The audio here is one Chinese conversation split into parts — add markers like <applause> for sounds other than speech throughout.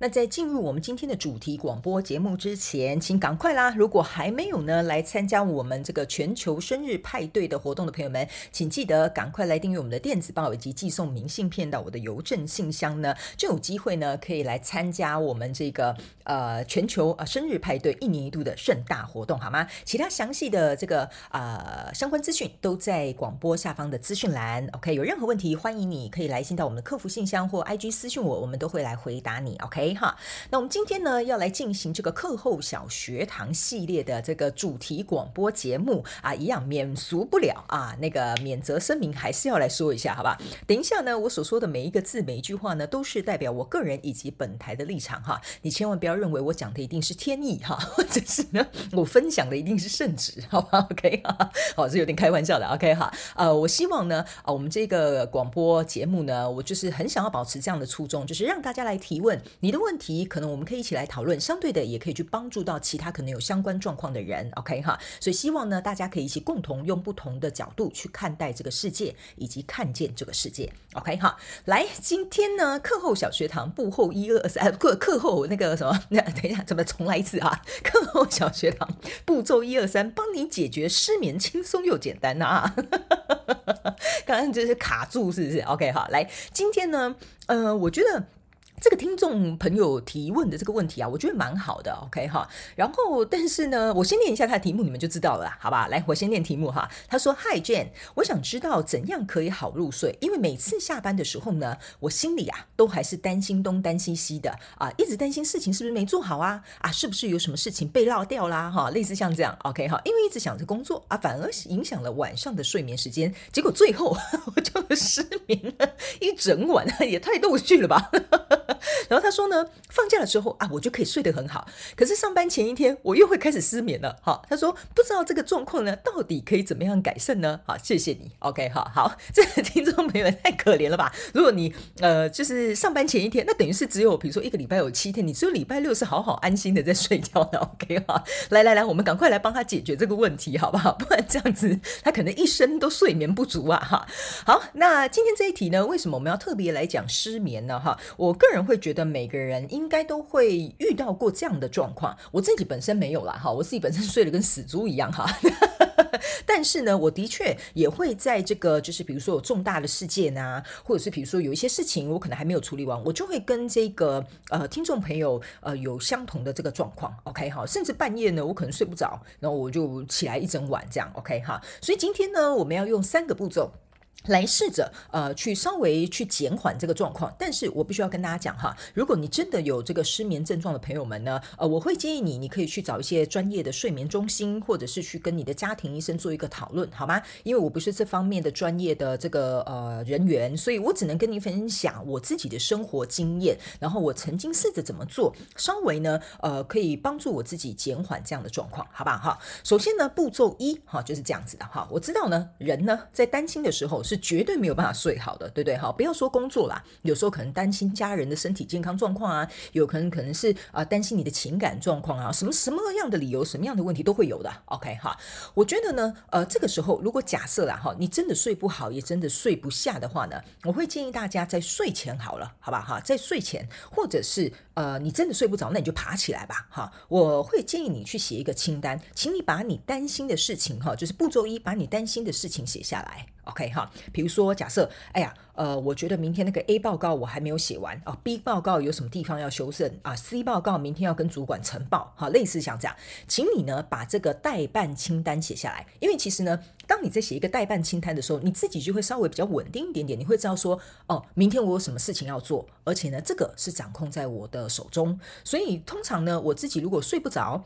那在进入我们今天的主题广播节目之前，请赶快啦！如果还没有呢来参加我们这个全球生日派对的活动的朋友们，请记得赶快来订阅我们的电子报以及寄送明信片到我的邮政信箱呢，就有机会呢可以来参加我们这个呃全球呃生日派对一年一度的盛大活动，好吗？其他详细的这个呃相关资讯都在广播下方的资讯栏。OK，有任何问题欢迎你可以来信到我们的客服信箱或 IG 私讯我，我们都会来回答你。OK。哈，那我们今天呢要来进行这个课后小学堂系列的这个主题广播节目啊，一样免俗不了啊，那个免责声明还是要来说一下，好吧？等一下呢，我所说的每一个字、每一句话呢，都是代表我个人以及本台的立场哈，你千万不要认为我讲的一定是天意哈，或者是呢我分享的一定是圣旨，好吧？OK 哈，好，是有点开玩笑的，OK 哈，呃，我希望呢，啊，我们这个广播节目呢，我就是很想要保持这样的初衷，就是让大家来提问你的。问题可能我们可以一起来讨论，相对的也可以去帮助到其他可能有相关状况的人，OK 哈，所以希望呢大家可以一起共同用不同的角度去看待这个世界，以及看见这个世界，OK 哈。来，今天呢课后小学堂步后一二三，课课后那个什么，那 <laughs> 等一下，怎么重来一次啊？课后小学堂步骤一二三，帮你解决失眠，轻松又简单啊！<laughs> 刚刚就是卡住，是不是？OK 哈，来，今天呢，呃，我觉得。这个听众朋友提问的这个问题啊，我觉得蛮好的，OK 哈。然后，但是呢，我先念一下他的题目，你们就知道了，好吧？来，我先念题目哈。他说：“Hi Jane，我想知道怎样可以好入睡，因为每次下班的时候呢，我心里啊都还是担心东担心西的啊，一直担心事情是不是没做好啊？啊，是不是有什么事情被落掉啦？哈，类似像这样，OK 哈。因为一直想着工作啊，反而影响了晚上的睡眠时间，结果最后 <laughs> 我就失眠了一整晚，也太逗趣了吧。” <laughs> 然后他说呢，放假的时候啊，我就可以睡得很好。可是上班前一天，我又会开始失眠了。<laughs> 哈，他说不知道这个状况呢，到底可以怎么样改善呢？好，<laughs> 谢谢你。OK，好好，这个听众朋友们太可怜了吧？如果你呃，就是上班前一天，那等于是只有比如说一个礼拜有七天，你只有礼拜六是好好安心的在睡觉的。OK，哈，来来来，我们赶快来帮他解决这个问题，好不好？不然这样子他可能一生都睡眠不足啊。哈，好，那今天这一题呢，为什么我们要特别来讲失眠呢？哈，我个人人会觉得。每个人应该都会遇到过这样的状况，我自己本身没有啦，哈，我自己本身 <laughs> 睡得跟死猪一样，哈。<laughs> 但是呢，我的确也会在这个，就是比如说有重大的事件啊，或者是比如说有一些事情我可能还没有处理完，我就会跟这个呃听众朋友呃有相同的这个状况，OK 哈，甚至半夜呢我可能睡不着，然后我就起来一整晚这样，OK 哈。所以今天呢，我们要用三个步骤。来试着呃去稍微去减缓这个状况，但是我必须要跟大家讲哈，如果你真的有这个失眠症状的朋友们呢，呃，我会建议你，你可以去找一些专业的睡眠中心，或者是去跟你的家庭医生做一个讨论，好吗？因为我不是这方面的专业的这个呃人员，所以我只能跟你分享我自己的生活经验，然后我曾经试着怎么做，稍微呢呃可以帮助我自己减缓这样的状况，好不好？哈，首先呢步骤一哈就是这样子的哈，我知道呢人呢在担心的时候是。绝对没有办法睡好的，对不对？哈，不要说工作啦，有时候可能担心家人的身体健康状况啊，有可能可能是啊、担心你的情感状况啊，什么什么样的理由，什么样的问题都会有的。OK 哈，我觉得呢，呃，这个时候如果假设啦哈，你真的睡不好，也真的睡不下的话呢，我会建议大家在睡前好了，好吧哈，在睡前或者是呃你真的睡不着，那你就爬起来吧哈。我会建议你去写一个清单，请你把你担心的事情哈，就是步骤一，把你担心的事情写下来。OK 哈，比如说假设，哎呀，呃，我觉得明天那个 A 报告我还没有写完啊，B 报告有什么地方要修正啊，C 报告明天要跟主管呈报，哈，类似像这样，请你呢把这个待办清单写下来，因为其实呢，当你在写一个待办清单的时候，你自己就会稍微比较稳定一点点，你会知道说，哦，明天我有什么事情要做，而且呢，这个是掌控在我的手中，所以通常呢，我自己如果睡不着。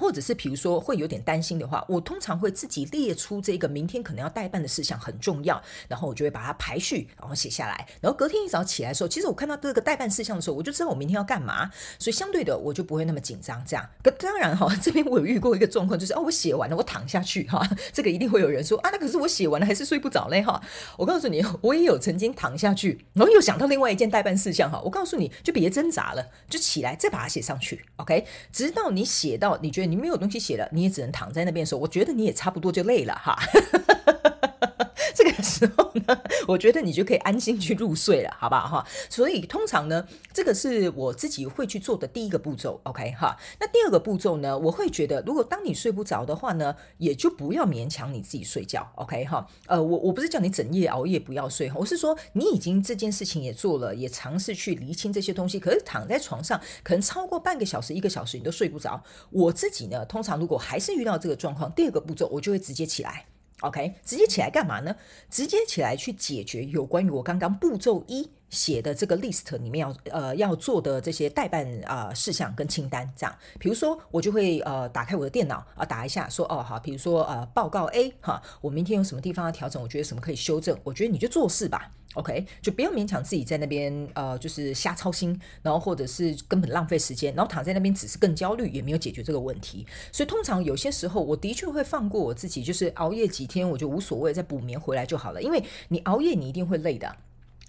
或者是比如说会有点担心的话，我通常会自己列出这个明天可能要代办的事项很重要，然后我就会把它排序，然后写下来。然后隔天一早起来的时候，其实我看到这个代办事项的时候，我就知道我明天要干嘛，所以相对的我就不会那么紧张。这样，可当然哈，这边我有遇过一个状况，就是哦，我写完了，我躺下去哈，这个一定会有人说啊，那可是我写完了还是睡不着嘞哈。我告诉你，我也有曾经躺下去，然后又想到另外一件代办事项哈。我告诉你就别挣扎了，就起来再把它写上去，OK，直到你写到你觉得。你没有东西写了，你也只能躺在那边说，我觉得你也差不多就累了哈。<laughs> 这个时候呢，我觉得你就可以安心去入睡了，好不好哈？所以通常呢，这个是我自己会去做的第一个步骤，OK 哈。那第二个步骤呢，我会觉得，如果当你睡不着的话呢，也就不要勉强你自己睡觉，OK 哈。呃，我我不是叫你整夜熬夜不要睡，我是说你已经这件事情也做了，也尝试去厘清这些东西，可是躺在床上可能超过半个小时、一个小时你都睡不着。我自己呢，通常如果还是遇到这个状况，第二个步骤我就会直接起来。OK，直接起来干嘛呢？直接起来去解决有关于我刚刚步骤一写的这个 list 里面要呃要做的这些代办啊、呃、事项跟清单，这样，比如说我就会呃打开我的电脑啊、打一下说哦好，比如说呃报告 A 哈，我明天有什么地方要调整，我觉得什么可以修正，我觉得你就做事吧。OK，就不要勉强自己在那边，呃，就是瞎操心，然后或者是根本浪费时间，然后躺在那边只是更焦虑，也没有解决这个问题。所以通常有些时候，我的确会放过我自己，就是熬夜几天，我就无所谓，再补眠回来就好了。因为你熬夜，你一定会累的。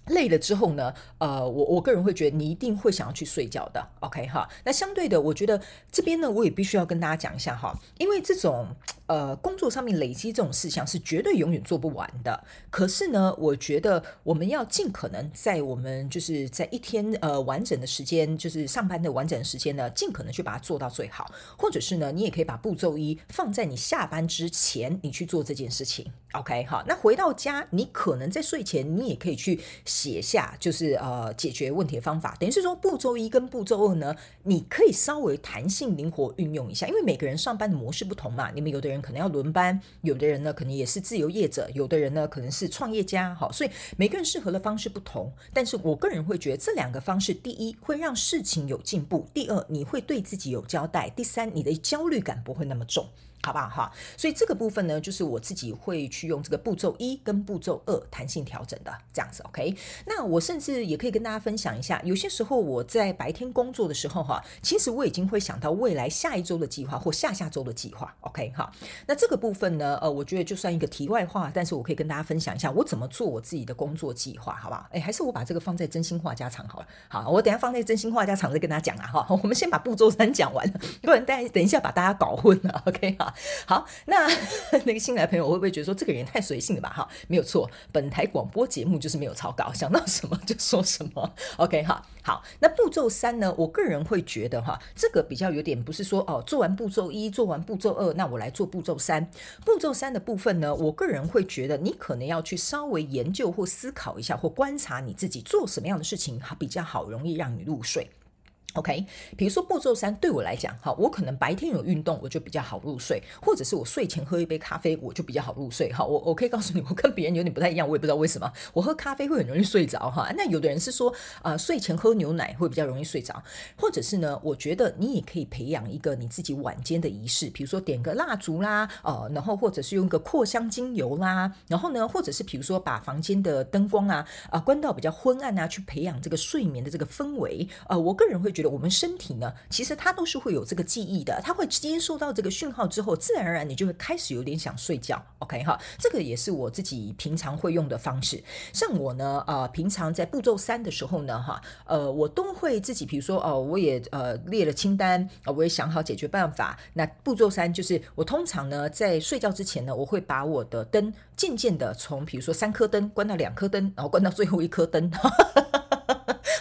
累了之后呢，呃，我我个人会觉得你一定会想要去睡觉的，OK 哈。那相对的，我觉得这边呢，我也必须要跟大家讲一下哈，因为这种呃工作上面累积这种事项是绝对永远做不完的。可是呢，我觉得我们要尽可能在我们就是在一天呃完整的时间，就是上班的完整的时间呢，尽可能去把它做到最好。或者是呢，你也可以把步骤一放在你下班之前，你去做这件事情，OK 哈。那回到家，你可能在睡前，你也可以去。写下就是呃解决问题的方法，等于是说步骤一跟步骤二呢，你可以稍微弹性灵活运用一下，因为每个人上班的模式不同嘛。你们有的人可能要轮班，有的人呢可能也是自由业者，有的人呢可能是创业家，好，所以每个人适合的方式不同。但是我个人会觉得这两个方式，第一会让事情有进步，第二你会对自己有交代，第三你的焦虑感不会那么重。好不好哈？所以这个部分呢，就是我自己会去用这个步骤一跟步骤二弹性调整的这样子，OK？那我甚至也可以跟大家分享一下，有些时候我在白天工作的时候哈，其实我已经会想到未来下一周的计划或下下周的计划，OK 哈？那这个部分呢，呃，我觉得就算一个题外话，但是我可以跟大家分享一下我怎么做我自己的工作计划，好不好？哎，还是我把这个放在真心话家常好了。好，我等下放在真心话家常再跟大家讲啊哈。我们先把步骤三讲完了，不然大家等一下把大家搞混了，OK 哈？好，那 <laughs> 那个新来朋友会不会觉得说这个人太随性了吧？哈，没有错，本台广播节目就是没有草稿，想到什么就说什么。<laughs> OK，好，好，那步骤三呢？我个人会觉得哈，这个比较有点不是说哦，做完步骤一，做完步骤二，那我来做步骤三。步骤三的部分呢，我个人会觉得你可能要去稍微研究或思考一下，或观察你自己做什么样的事情，比较好，容易让你入睡。OK，比如说步骤三对我来讲，哈，我可能白天有运动，我就比较好入睡，或者是我睡前喝一杯咖啡，我就比较好入睡。哈，我我可以告诉你，我跟别人有点不太一样，我也不知道为什么，我喝咖啡会很容易睡着，哈。那有的人是说，啊、呃，睡前喝牛奶会比较容易睡着，或者是呢，我觉得你也可以培养一个你自己晚间的仪式，比如说点个蜡烛啦，呃，然后或者是用个扩香精油啦，然后呢，或者是比如说把房间的灯光啊，啊、关到比较昏暗啊，去培养这个睡眠的这个氛围。呃，我个人会觉我们身体呢，其实它都是会有这个记忆的，它会接收到这个讯号之后，自然而然你就会开始有点想睡觉。OK 哈，这个也是我自己平常会用的方式。像我呢，呃，平常在步骤三的时候呢，哈，呃，我都会自己，比如说，哦、我也呃列了清单，啊、我也想好解决办法。那步骤三就是，我通常呢在睡觉之前呢，我会把我的灯渐渐的从，比如说三颗灯关到两颗灯，然后关到最后一颗灯。哈哈哈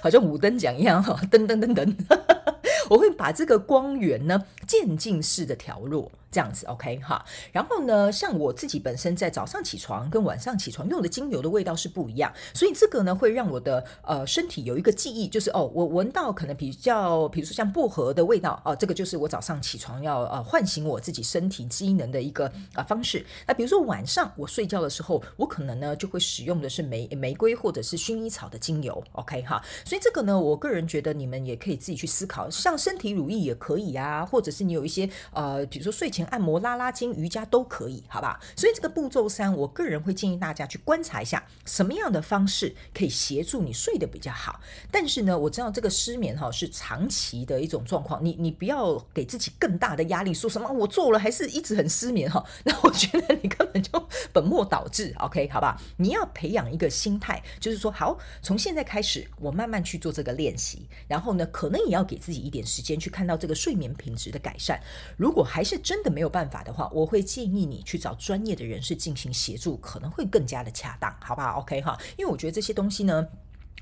好像五灯奖一样哈，噔噔噔噔，<laughs> 我会把这个光源呢渐进式的调弱。这样子，OK 哈。然后呢，像我自己本身在早上起床跟晚上起床用的精油的味道是不一样，所以这个呢会让我的呃身体有一个记忆，就是哦，我闻到可能比较，比如说像薄荷的味道哦，这个就是我早上起床要呃唤醒我自己身体机能的一个啊、呃、方式。那比如说晚上我睡觉的时候，我可能呢就会使用的是玫玫瑰或者是薰衣草的精油，OK 哈。所以这个呢，我个人觉得你们也可以自己去思考，像身体乳液也可以啊，或者是你有一些呃，比如说睡前按摩、拉拉筋、瑜伽都可以，好吧？所以这个步骤三，我个人会建议大家去观察一下，什么样的方式可以协助你睡得比较好。但是呢，我知道这个失眠哈是长期的一种状况，你你不要给自己更大的压力，说什么我做了还是一直很失眠哈，<laughs> 那我觉得你根本就本末倒置，OK，好吧？你要培养一个心态，就是说好，从现在开始，我慢慢去做这个练习，然后呢，可能也要给自己一点时间去看到这个睡眠品质的改善。如果还是真的没有办法的话，我会建议你去找专业的人士进行协助，可能会更加的恰当，好不好？OK 哈，因为我觉得这些东西呢。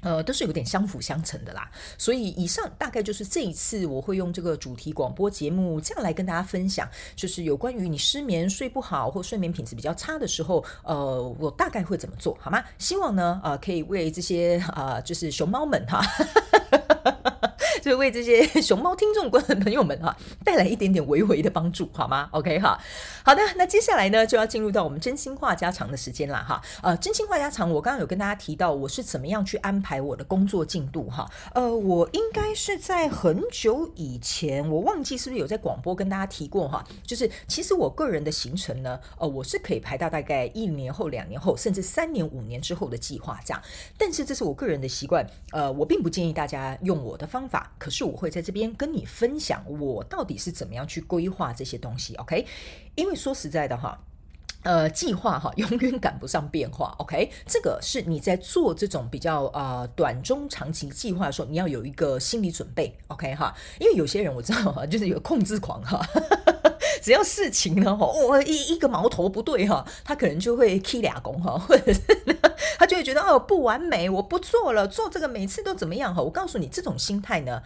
呃，都是有点相辅相成的啦，所以以上大概就是这一次我会用这个主题广播节目这样来跟大家分享，就是有关于你失眠睡不好或睡眠品质比较差的时候，呃，我大概会怎么做好吗？希望呢，呃，可以为这些呃，就是熊猫们哈。<laughs> <laughs> 就为这些 <laughs> 熊猫听众观众朋友们哈带来一点点微微的帮助，好吗？OK 哈，好的，那接下来呢就要进入到我们真心话家常的时间了哈。呃，真心话家常，我刚刚有跟大家提到我是怎么样去安排我的工作进度哈。呃，我应该是在很久以前，我忘记是不是有在广播跟大家提过哈。就是其实我个人的行程呢，呃，我是可以排到大概一年后、两年后，甚至三年、五年之后的计划这样。但是这是我个人的习惯，呃，我并不建议大家用我的方法。可是我会在这边跟你分享，我到底是怎么样去规划这些东西，OK？因为说实在的哈，呃，计划哈 <laughs> 永远赶不上变化，OK？这个是你在做这种比较呃短中长期计划的时候，你要有一个心理准备，OK 哈？因为有些人我知道哈，<laughs> 就是有控制狂哈，<laughs> 只要事情呢，哦一一个矛头不对哈，他可能就会起俩工哈，或者是。他就会觉得哦，不完美，我不做了，做这个每次都怎么样哈？我告诉你，这种心态呢，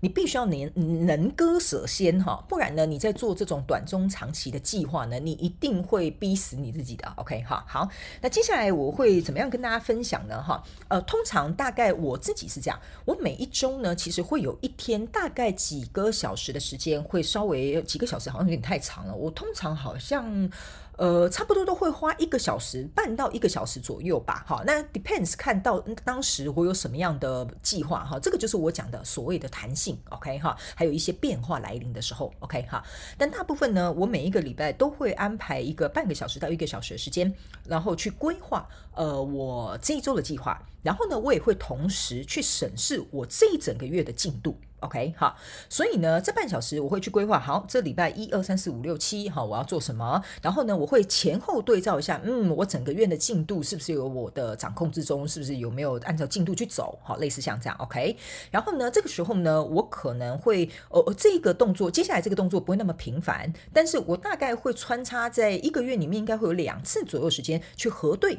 你必须要能能割舍先哈，不然呢，你在做这种短中长期的计划呢，你一定会逼死你自己的。OK 哈，好，那接下来我会怎么样跟大家分享呢？哈，呃，通常大概我自己是这样，我每一周呢，其实会有一天大概几个小时的时间，会稍微几个小时好像有点太长了。我通常好像。呃，差不多都会花一个小时半到一个小时左右吧。好，那 depends 看到当时我有什么样的计划哈，这个就是我讲的所谓的弹性，OK 哈，还有一些变化来临的时候，OK 哈。但大部分呢，我每一个礼拜都会安排一个半个小时到一个小时的时间，然后去规划呃我这一周的计划，然后呢，我也会同时去审视我这一整个月的进度。OK，好，所以呢，这半小时我会去规划，好，这礼拜一二三四五六七，好，我要做什么？然后呢，我会前后对照一下，嗯，我整个月的进度是不是有我的掌控之中？是不是有没有按照进度去走？好，类似像这样，OK。然后呢，这个时候呢，我可能会，呃，这个动作，接下来这个动作不会那么频繁，但是我大概会穿插在一个月里面，应该会有两次左右时间去核对。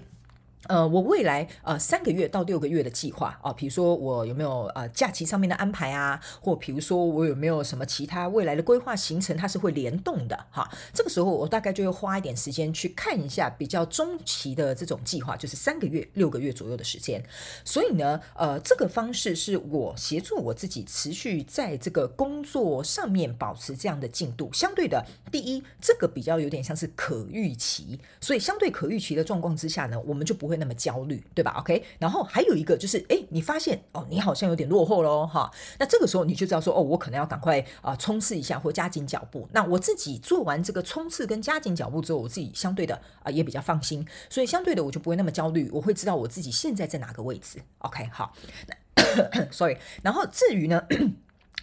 呃，我未来呃三个月到六个月的计划啊，比如说我有没有呃假期上面的安排啊，或比如说我有没有什么其他未来的规划行程，它是会联动的哈。这个时候我大概就会花一点时间去看一下比较中期的这种计划，就是三个月、六个月左右的时间。所以呢，呃，这个方式是我协助我自己持续在这个工作上面保持这样的进度。相对的，第一，这个比较有点像是可预期，所以相对可预期的状况之下呢，我们就不会。那么焦虑，对吧？OK，然后还有一个就是，哎，你发现哦，你好像有点落后喽，哈。那这个时候你就知道说，哦，我可能要赶快啊、呃、冲刺一下或加紧脚步。那我自己做完这个冲刺跟加紧脚步之后，我自己相对的啊、也比较放心，所以相对的我就不会那么焦虑，我会知道我自己现在在哪个位置。OK，好，那 <coughs> sorry，然后至于呢？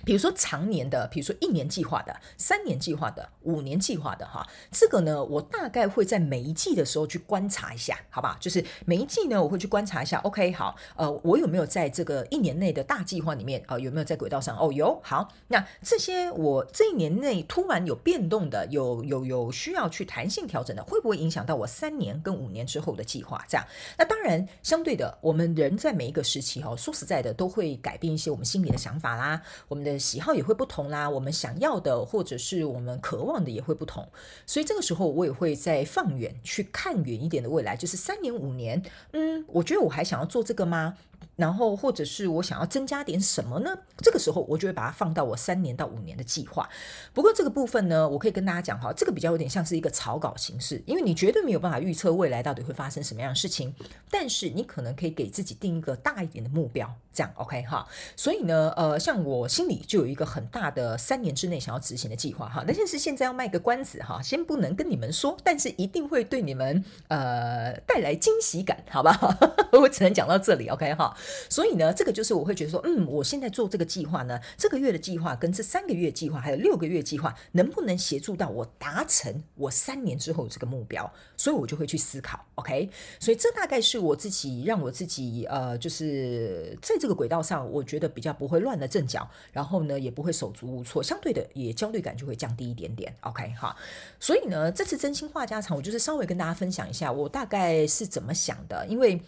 比如说常年的，比如说一年计划的、三年计划的、五年计划的，哈，这个呢，我大概会在每一季的时候去观察一下，好吧？就是每一季呢，我会去观察一下，OK，好，呃，我有没有在这个一年内的大计划里面，呃，有没有在轨道上？哦，有，好，那这些我这一年内突然有变动的，有有有需要去弹性调整的，会不会影响到我三年跟五年之后的计划？这样，那当然，相对的，我们人在每一个时期，哈，说实在的，都会改变一些我们心里的想法啦，我们的。喜好也会不同啦，我们想要的或者是我们渴望的也会不同，所以这个时候我也会再放远去看远一点的未来，就是三年五年，嗯，我觉得我还想要做这个吗？然后或者是我想要增加点什么呢？这个时候我就会把它放到我三年到五年的计划。不过这个部分呢，我可以跟大家讲哈，这个比较有点像是一个草稿形式，因为你绝对没有办法预测未来到底会发生什么样的事情。但是你可能可以给自己定一个大一点的目标，这样 OK 哈。所以呢，呃，像我心里就有一个很大的三年之内想要执行的计划哈。那件事现在要卖个关子哈，先不能跟你们说，但是一定会对你们呃带来惊喜感，好吧？<laughs> 我只能讲到这里 OK 哈。所以呢，这个就是我会觉得说，嗯，我现在做这个计划呢，这个月的计划跟这三个月计划还有六个月计划，能不能协助到我达成我三年之后这个目标？所以我就会去思考，OK。所以这大概是我自己让我自己呃，就是在这个轨道上，我觉得比较不会乱了阵脚，然后呢，也不会手足无措，相对的也焦虑感就会降低一点点，OK 哈。所以呢，这次真心话家常，我就是稍微跟大家分享一下我大概是怎么想的，因为。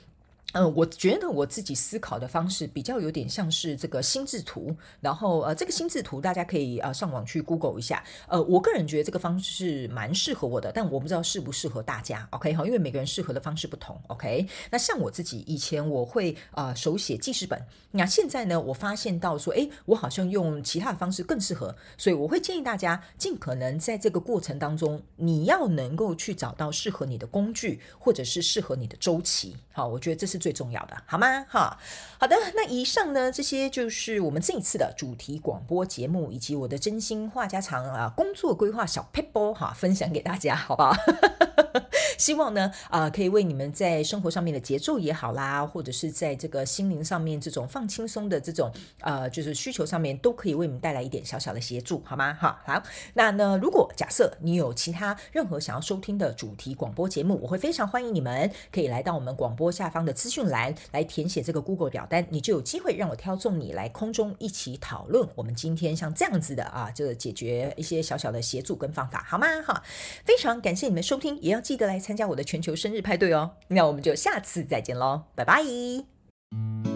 嗯，我觉得我自己思考的方式比较有点像是这个心智图，然后呃，这个心智图大家可以呃上网去 Google 一下。呃，我个人觉得这个方式蛮适合我的，但我不知道适不适合大家。OK 好，因为每个人适合的方式不同。OK，那像我自己以前我会啊、手写记事本，那现在呢，我发现到说，诶，我好像用其他的方式更适合，所以我会建议大家尽可能在这个过程当中，你要能够去找到适合你的工具，或者是适合你的周期。好，我觉得这是最重要的，好吗？哈，好的。那以上呢，这些就是我们这一次的主题广播节目，以及我的真心话家常啊，工作规划小 paper 哈，分享给大家，好不好？希望呢，啊、可以为你们在生活上面的节奏也好啦，或者是在这个心灵上面这种放轻松的这种，呃，就是需求上面，都可以为你们带来一点小小的协助，好吗？好，好。那呢，如果假设你有其他任何想要收听的主题广播节目，我会非常欢迎你们可以来到我们广播下方的资讯栏来填写这个 Google 表单，你就有机会让我挑中你来空中一起讨论。我们今天像这样子的啊，就解决一些小小的协助跟方法，好吗？哈，非常感谢你们收听，也要记得来参加我的全球生日派对哦，那我们就下次再见喽，拜拜。